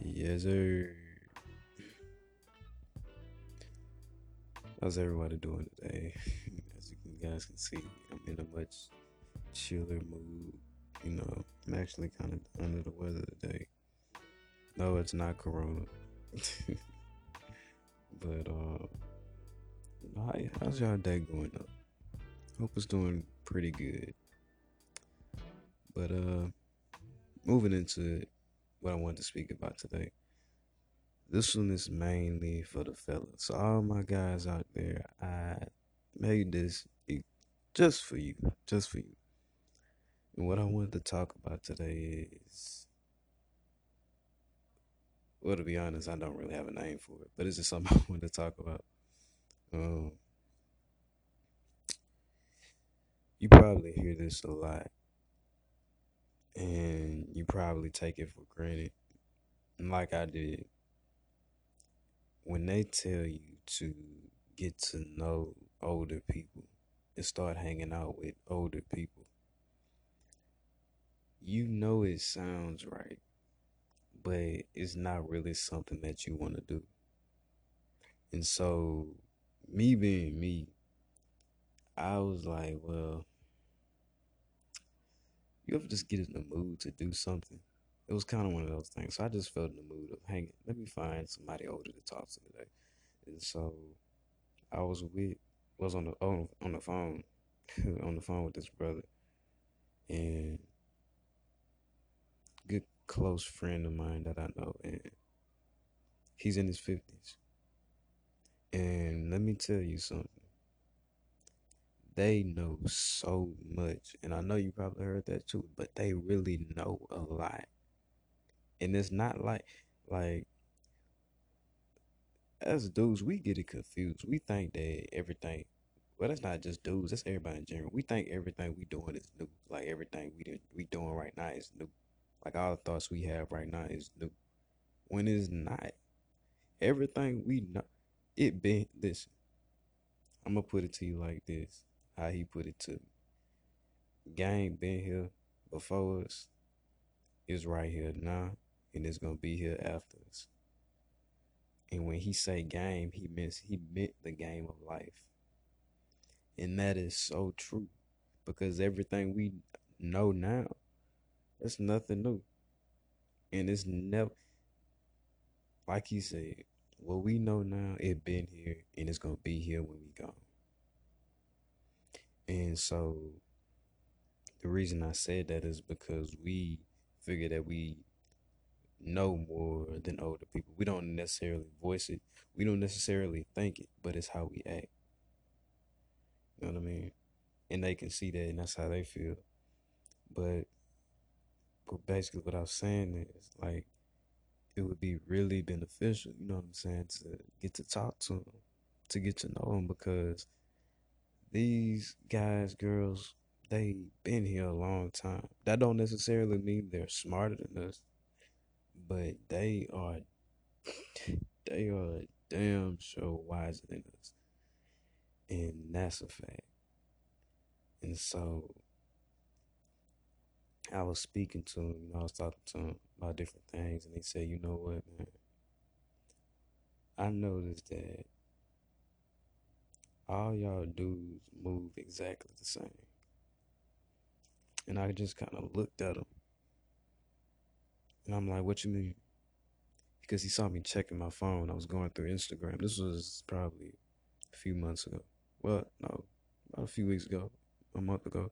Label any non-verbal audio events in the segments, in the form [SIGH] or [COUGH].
Yes, sir. How's everybody doing today? [LAUGHS] As you guys can see, I'm in a much chiller mood. You know, I'm actually kind of under the weather today. No, it's not Corona. [LAUGHS] but uh, how, how's y'all day going up? Hope it's doing pretty good. But uh, moving into what I wanted to speak about today. This one is mainly for the fellas. So all my guys out there, I made this just for you, just for you. And what I wanted to talk about today is, well, to be honest, I don't really have a name for it, but it's just [LAUGHS] something I wanted to talk about. Um, you probably hear this a lot, and you probably take it for granted, like I did. When they tell you to get to know older people and start hanging out with older people, you know it sounds right, but it's not really something that you want to do. And so, me being me, I was like, well, you ever just get in the mood to do something? It was kind of one of those things. So I just felt in the mood of hanging. Let me find somebody older to talk to today. And so I was with was on the on, on the phone [LAUGHS] on the phone with this brother and good close friend of mine that I know and he's in his 50s. And let me tell you something they know so much. And I know you probably heard that too, but they really know a lot. And it's not like like as dudes, we get it confused. We think that everything well, that's not just dudes, that's everybody in general. We think everything we doing is new. Like everything we we doing right now is new. Like all the thoughts we have right now is new. When it's not. Everything we know it been listen. I'm gonna put it to you like this how he put it to me. Game been here before us, is right here now, and it's gonna be here after us. And when he say game, he meant he meant the game of life. And that is so true. Because everything we know now, it's nothing new. And it's never like he said, what we know now, it been here and it's gonna be here when we gone. And so the reason I said that is because we figure that we know more than older people. We don't necessarily voice it. We don't necessarily think it, but it's how we act. You know what I mean? And they can see that and that's how they feel. But but basically what I was saying is like it would be really beneficial, you know what I'm saying, to get to talk to them, to get to know them because these guys, girls, they been here a long time. That don't necessarily mean they're smarter than us, but they are they are damn sure wiser than us. And that's a fact. And so I was speaking to him, you know, I was talking to him about different things and he said, you know what, man? I noticed that all y'all dudes move exactly the same. And I just kind of looked at him. And I'm like, what you mean? Because he saw me checking my phone. I was going through Instagram. This was probably a few months ago. Well, no, about a few weeks ago, a month ago.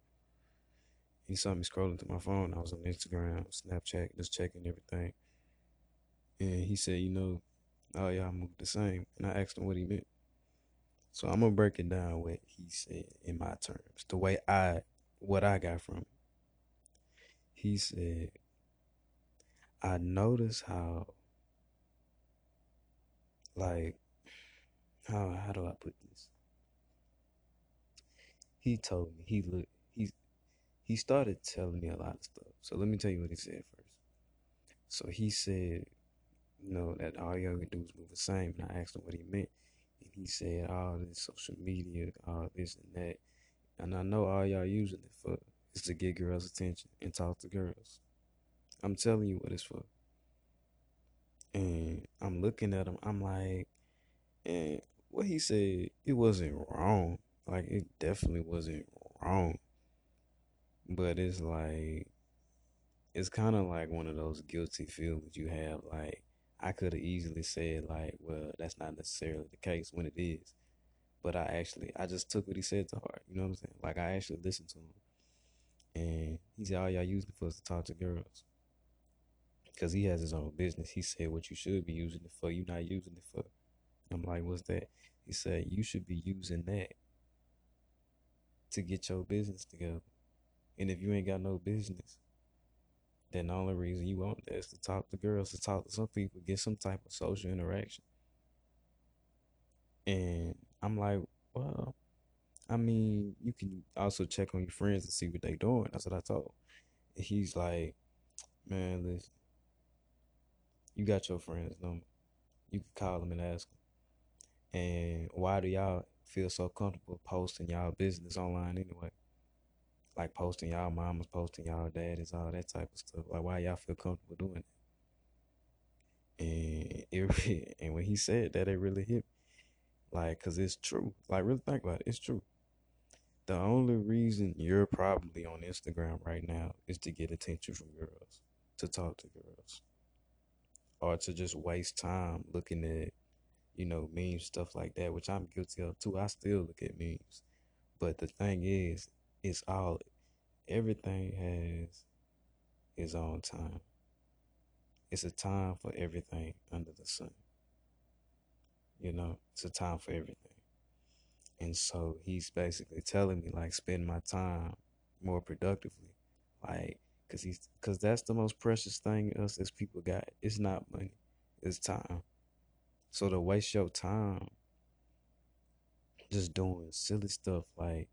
He saw me scrolling through my phone. I was on Instagram, Snapchat, just checking everything. And he said, you know, all y'all move the same. And I asked him what he meant. So I'm gonna break it down what he said in my terms, the way I what I got from it. He said, I notice how like how how do I put this? He told me he looked he he started telling me a lot of stuff. So let me tell you what he said first. So he said, you know, that all y'all can do is move the same. And I asked him what he meant he said all ah, this social media, all this and that. And I know all y'all using it for is to get girls' attention and talk to girls. I'm telling you what it's for. And I'm looking at him. I'm like, and what he said, it wasn't wrong. Like it definitely wasn't wrong. But it's like it's kind of like one of those guilty feelings you have. Like I could have easily said like, well, that's not necessarily the case when it is. But I actually, I just took what he said to heart. You know what I'm saying? Like I actually listened to him, and he said, all y'all using it for is to talk to girls. Cause he has his own business. He said, what you should be using it for, you're not using it for. I'm like, what's that? He said, you should be using that to get your business together. And if you ain't got no business, then the only reason you want is to talk to girls, to talk to some people, get some type of social interaction. And I'm like, well, I mean, you can also check on your friends and see what they doing. That's what I told. And he's like, man, listen, you got your friends number. You can call them and ask them. And why do y'all feel so comfortable posting y'all business online anyway? Like posting y'all mamas, posting y'all daddies, all that type of stuff. Like why y'all feel comfortable doing [LAUGHS] it? And it and when he said that, it really hit me. Like, cause it's true. Like, really think about it. It's true. The only reason you're probably on Instagram right now is to get attention from girls, to talk to girls, or to just waste time looking at, you know, memes, stuff like that, which I'm guilty of too. I still look at memes. But the thing is, it's all everything has its own time. It's a time for everything under the sun. You know, it's a time for everything. And so he's basically telling me like spend my time more productively. Like cuz he's cuz that's the most precious thing us as people got. It's not money. It's time. So to waste your time just doing silly stuff like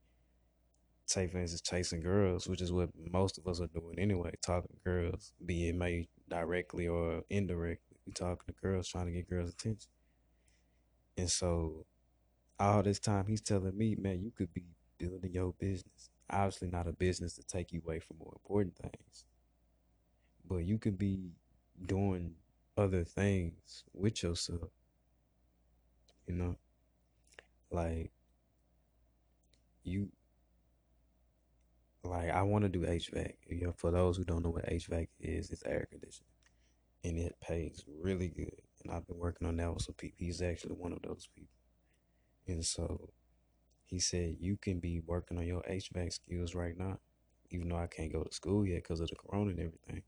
say for instance chasing girls, which is what most of us are doing anyway, talking to girls, be it made directly or indirectly. We talking to girls, trying to get girls' attention. And so all this time he's telling me, man, you could be building your business. Obviously not a business to take you away from more important things. But you could be doing other things with yourself. You know? Like you like I want to do HVAC. You know, for those who don't know what HVAC is, it's air conditioning, and it pays really good. And I've been working on that with some people. He's actually one of those people, and so he said you can be working on your HVAC skills right now, even though I can't go to school yet because of the corona and everything.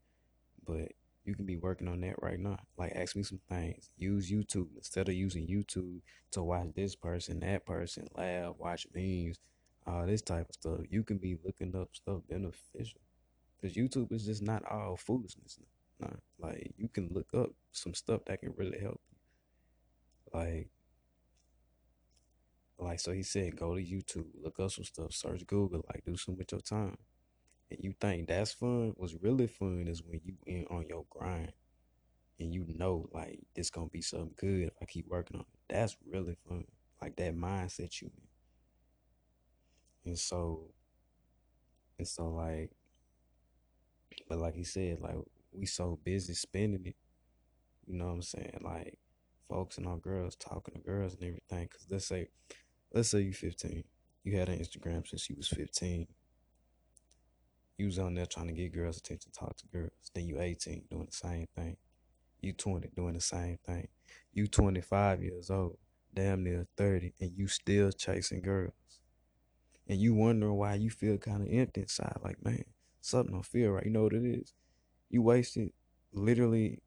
But you can be working on that right now. Like ask me some things. Use YouTube instead of using YouTube to watch this person, that person, laugh, watch memes all this type of stuff. You can be looking up stuff beneficial. Because YouTube is just not all foolishness. Nah, like you can look up some stuff that can really help you. Like, like so he said, go to YouTube, look up some stuff, search Google, like do some with your time. And you think that's fun? What's really fun is when you in on your grind and you know like this gonna be something good if I keep working on it. That's really fun. Like that mindset you in. And so, and so like, but like he said, like we so busy spending it, you know what I'm saying? Like, focusing on girls, talking to girls and everything. Cause let's say, let's say you 15, you had an Instagram since you was 15. You was on there trying to get girls' attention, talk to girls. Then you 18, doing the same thing. You 20, doing the same thing. You 25 years old, damn near 30, and you still chasing girls and you wondering why you feel kind of empty inside. Like, man, something don't feel right. You know what it is? You wasted literally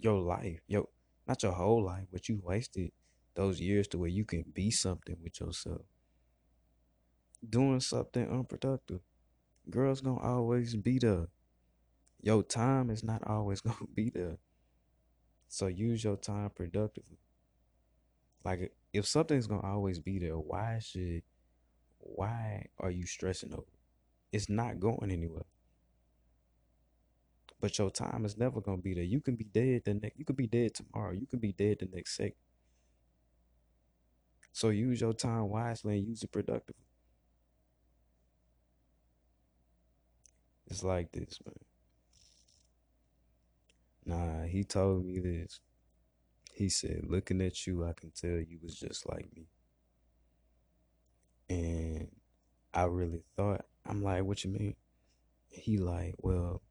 your life, yo, not your whole life, but you wasted those years to where you can be something with yourself, doing something unproductive. Girls gonna always be there. Your time is not always [LAUGHS] gonna be there. So use your time productively. Like if something's gonna always be there, why should why are you stressing over? It's not going anywhere. But your time is never gonna be there. You can be dead the next. You could be dead tomorrow. You could be dead the next second. So use your time wisely and use it productively. It's like this, man. Nah, he told me this. He said, looking at you, I can tell you was just like me. And I really thought, I'm like, what you mean? He like, well,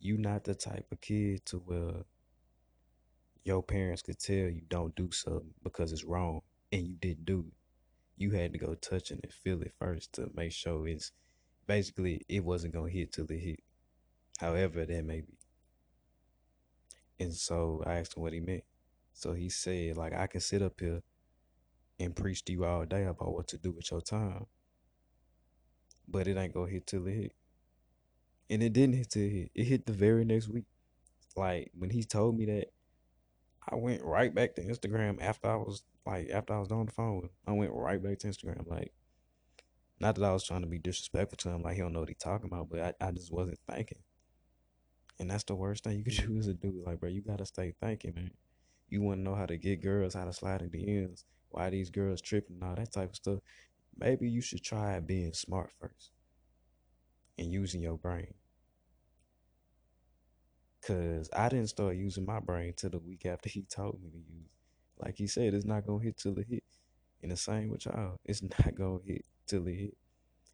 you not the type of kid to where your parents could tell you don't do something because it's wrong and you didn't do it. You had to go touch it and feel it first to make sure it's basically it wasn't gonna hit till it hit. However that may be. And so I asked him what he meant. So he said, like, I can sit up here and preach to you all day about what to do with your time. But it ain't gonna hit till it hit. And it didn't hit till it hit. It hit the very next week. Like when he told me that, I went right back to Instagram after I was like after I was on the phone. I went right back to Instagram. Like not that I was trying to be disrespectful to him, like he don't know what he talking about, but I, I just wasn't thinking. And that's the worst thing you could [LAUGHS] do as a dude. Like, bro, you gotta stay thinking, man. You wanna know how to get girls, how to slide in the DMs, why these girls tripping, and all that type of stuff. Maybe you should try being smart first and using your brain. Cause I didn't start using my brain till the week after he told me to use. Like he said, it's not gonna hit till it hit. And the same with y'all, it's [LAUGHS] not gonna hit till it hit.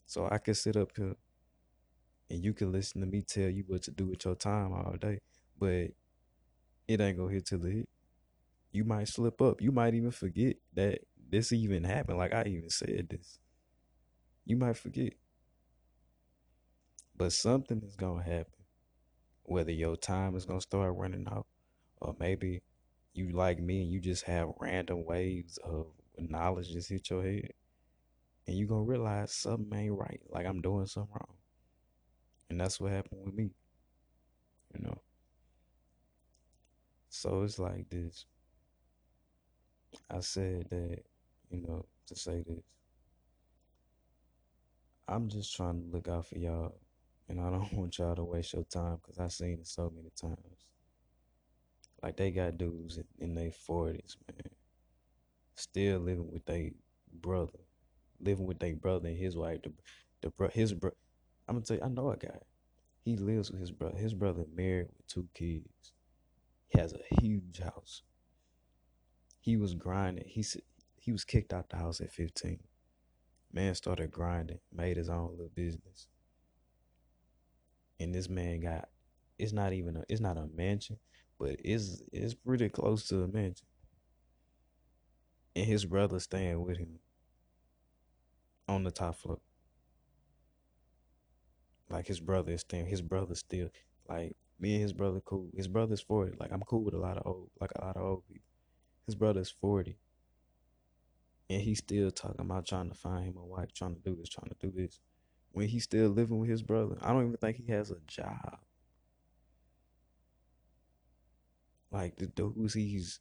So I could sit up here and you can listen to me tell you what to do with your time all day, but it ain't gonna hit till it hit. You might slip up. You might even forget that this even happened. Like I even said this. You might forget. But something is gonna happen. Whether your time is gonna start running out, or maybe you like me and you just have random waves of knowledge just hit your head. And you gonna realize something ain't right. Like I'm doing something wrong. And that's what happened with me. You know. So it's like this. I said that, you know, to say this. I'm just trying to look out for y'all. And I don't [LAUGHS] want y'all to waste your time because I've seen it so many times. Like they got dudes in, in their 40s, man. Still living with their brother. Living with their brother and his wife. The, the bro, his bro, I'm gonna tell you, I know a guy. He lives with his brother. His brother married with two kids. He has a huge house. He was grinding. He he was kicked out the house at 15. Man started grinding, made his own little business. And this man got it's not even a it's not a mansion, but it's it's pretty close to a mansion. And his brother staying with him on the top floor. Like his brother is staying. His brother still like me and his brother cool. His brother's forty. Like I'm cool with a lot of old like a lot of old people. His brother's forty. And he's still talking about trying to find him a wife, trying to do this, trying to do this. When he's still living with his brother. I don't even think he has a job. Like the dudes he's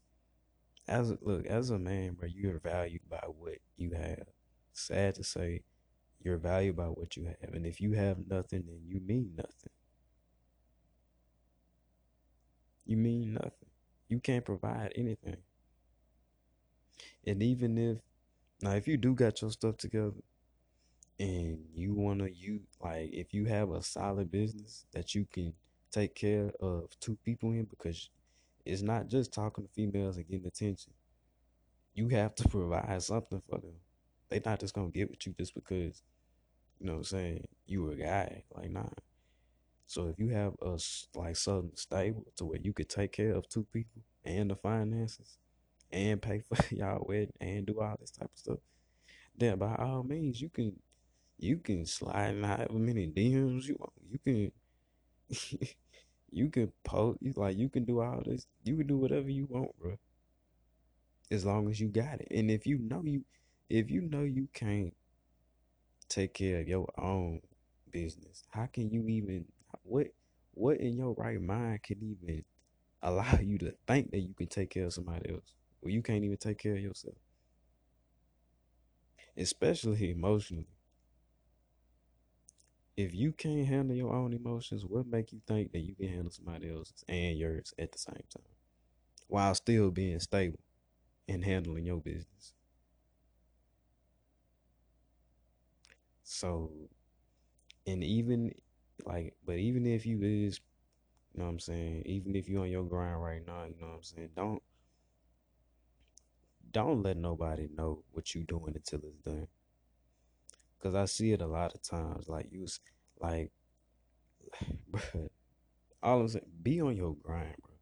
as a, look as a man, bro, you're valued by what you have. Sad to say, you're valued by what you have, and if you have nothing, then you mean nothing. You mean nothing. You can't provide anything. And even if now, if you do got your stuff together, and you wanna you like if you have a solid business that you can take care of two people in because it's not just talking to females and getting attention. You have to [LAUGHS] provide something for them. They not just gonna it to you just because, you know what I'm saying, you a guy. Like nah. So if you have a like something stable to where you could take care of two people and the finances and pay for [LAUGHS] y'all wedding and do all this type of stuff, then by all means you can you can slide in however many DMs you want. You can [LAUGHS] you can post like you can do all this. You can do whatever you want, bro. As long as you got it. And if you know you if you know you can't take care of your own business, how can you even what what in your right mind can even allow you to think that you can take care of somebody else? Well, you can't even take care of yourself. Especially emotionally if you can't handle your own emotions, what make you think that you can handle somebody else's and yours at the same time while still being stable and handling your business? So, and even like, but even if you is You know what I'm saying? Even if you're on your grind right now, you know what I'm saying? Don't don't let nobody know what you doing until it's done. Cause I see it a lot of times. Like you, like, [SIGHS] but all I'm saying, be on your grind, bro.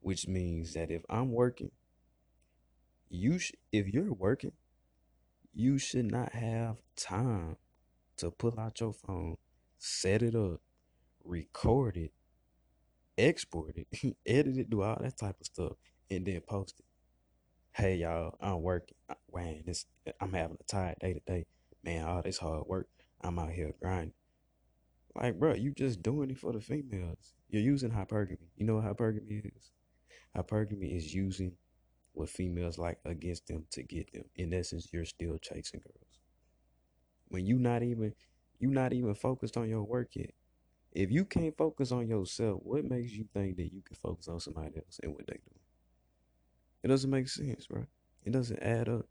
Which means that if I'm working, you sh- if you're working, you should not have time to pull out your phone, set it up, record it, export it, [LAUGHS] edit it, do all that type of stuff, and then post it. Hey y'all, I'm working. Man, this I'm having a tired day today. Man, all this hard work. I'm out here grinding. Like, bro, you just doing it for the females. You're using hypergamy. You know what hypergamy is? Hypergamy is using what females like against them to get them. In essence, you're still chasing girls. When you not even you not even focused on your work yet. If you can't focus on yourself, what makes you think that you can focus on somebody else and what they do? It doesn't make sense, bro. It doesn't add up.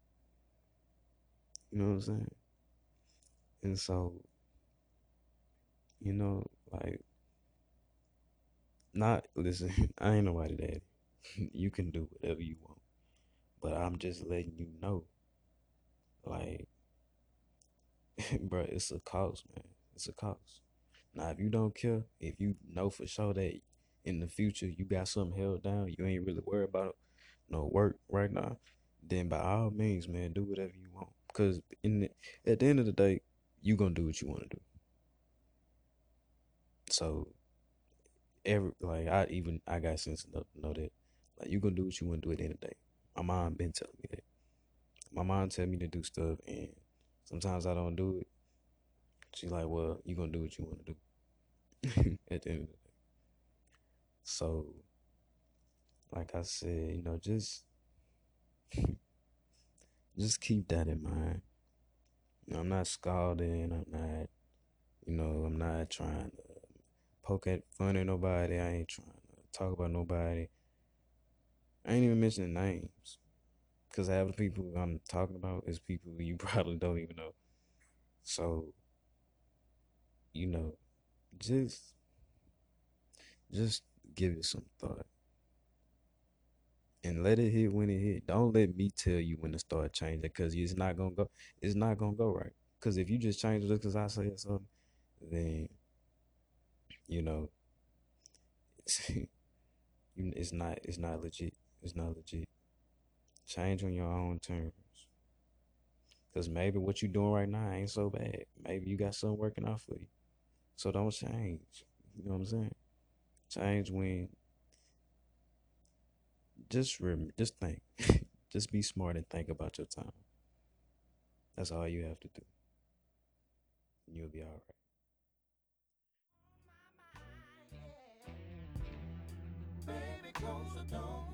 You know what I'm saying? And so, you know, like, not listen. [LAUGHS] I ain't nobody daddy. [LAUGHS] you can do whatever you want, but I'm just letting you know, like, [LAUGHS] bro, it's a cost, man. It's a cost. Now, if you don't care, if you know for sure that in the future you got something held down, you ain't really worried about no work right now, then by all means, man, do whatever you want. Cause in the, at the end of the day, you gonna do what you want to do. So every like I even I got sense enough to know that like you gonna do what you want to do at the end of the day. My mom been telling me that. My mom tell me to do stuff, and sometimes I don't do it. She's like, "Well, you gonna do what you want to do." [LAUGHS] at the end of the day. So, like I said, you know, just [LAUGHS] just keep that in mind. You know, I'm not scalding. I'm not, you know, I'm not trying to poke at fun at nobody. I ain't trying to talk about nobody. I ain't even mentioning names. Because half the people I'm talking about is people [LAUGHS] you probably don't even know. So, you know, just just give it some thought. And let it hit when it hit. Don't let me tell you when to start changing because it's not gonna go. It's not gonna go right. Because if you just change it because I say something, then you know, [LAUGHS] it's, it's not. It's not legit. It's not legit. Change on your own terms. Cause maybe what you're doing right now ain't so bad. Maybe you got something working out for you. So don't change. You know what I'm saying? Change when just rem- just think. [LAUGHS] just be smart and think about your time. That's all you have to do. And you'll be all right. Baby, close the door.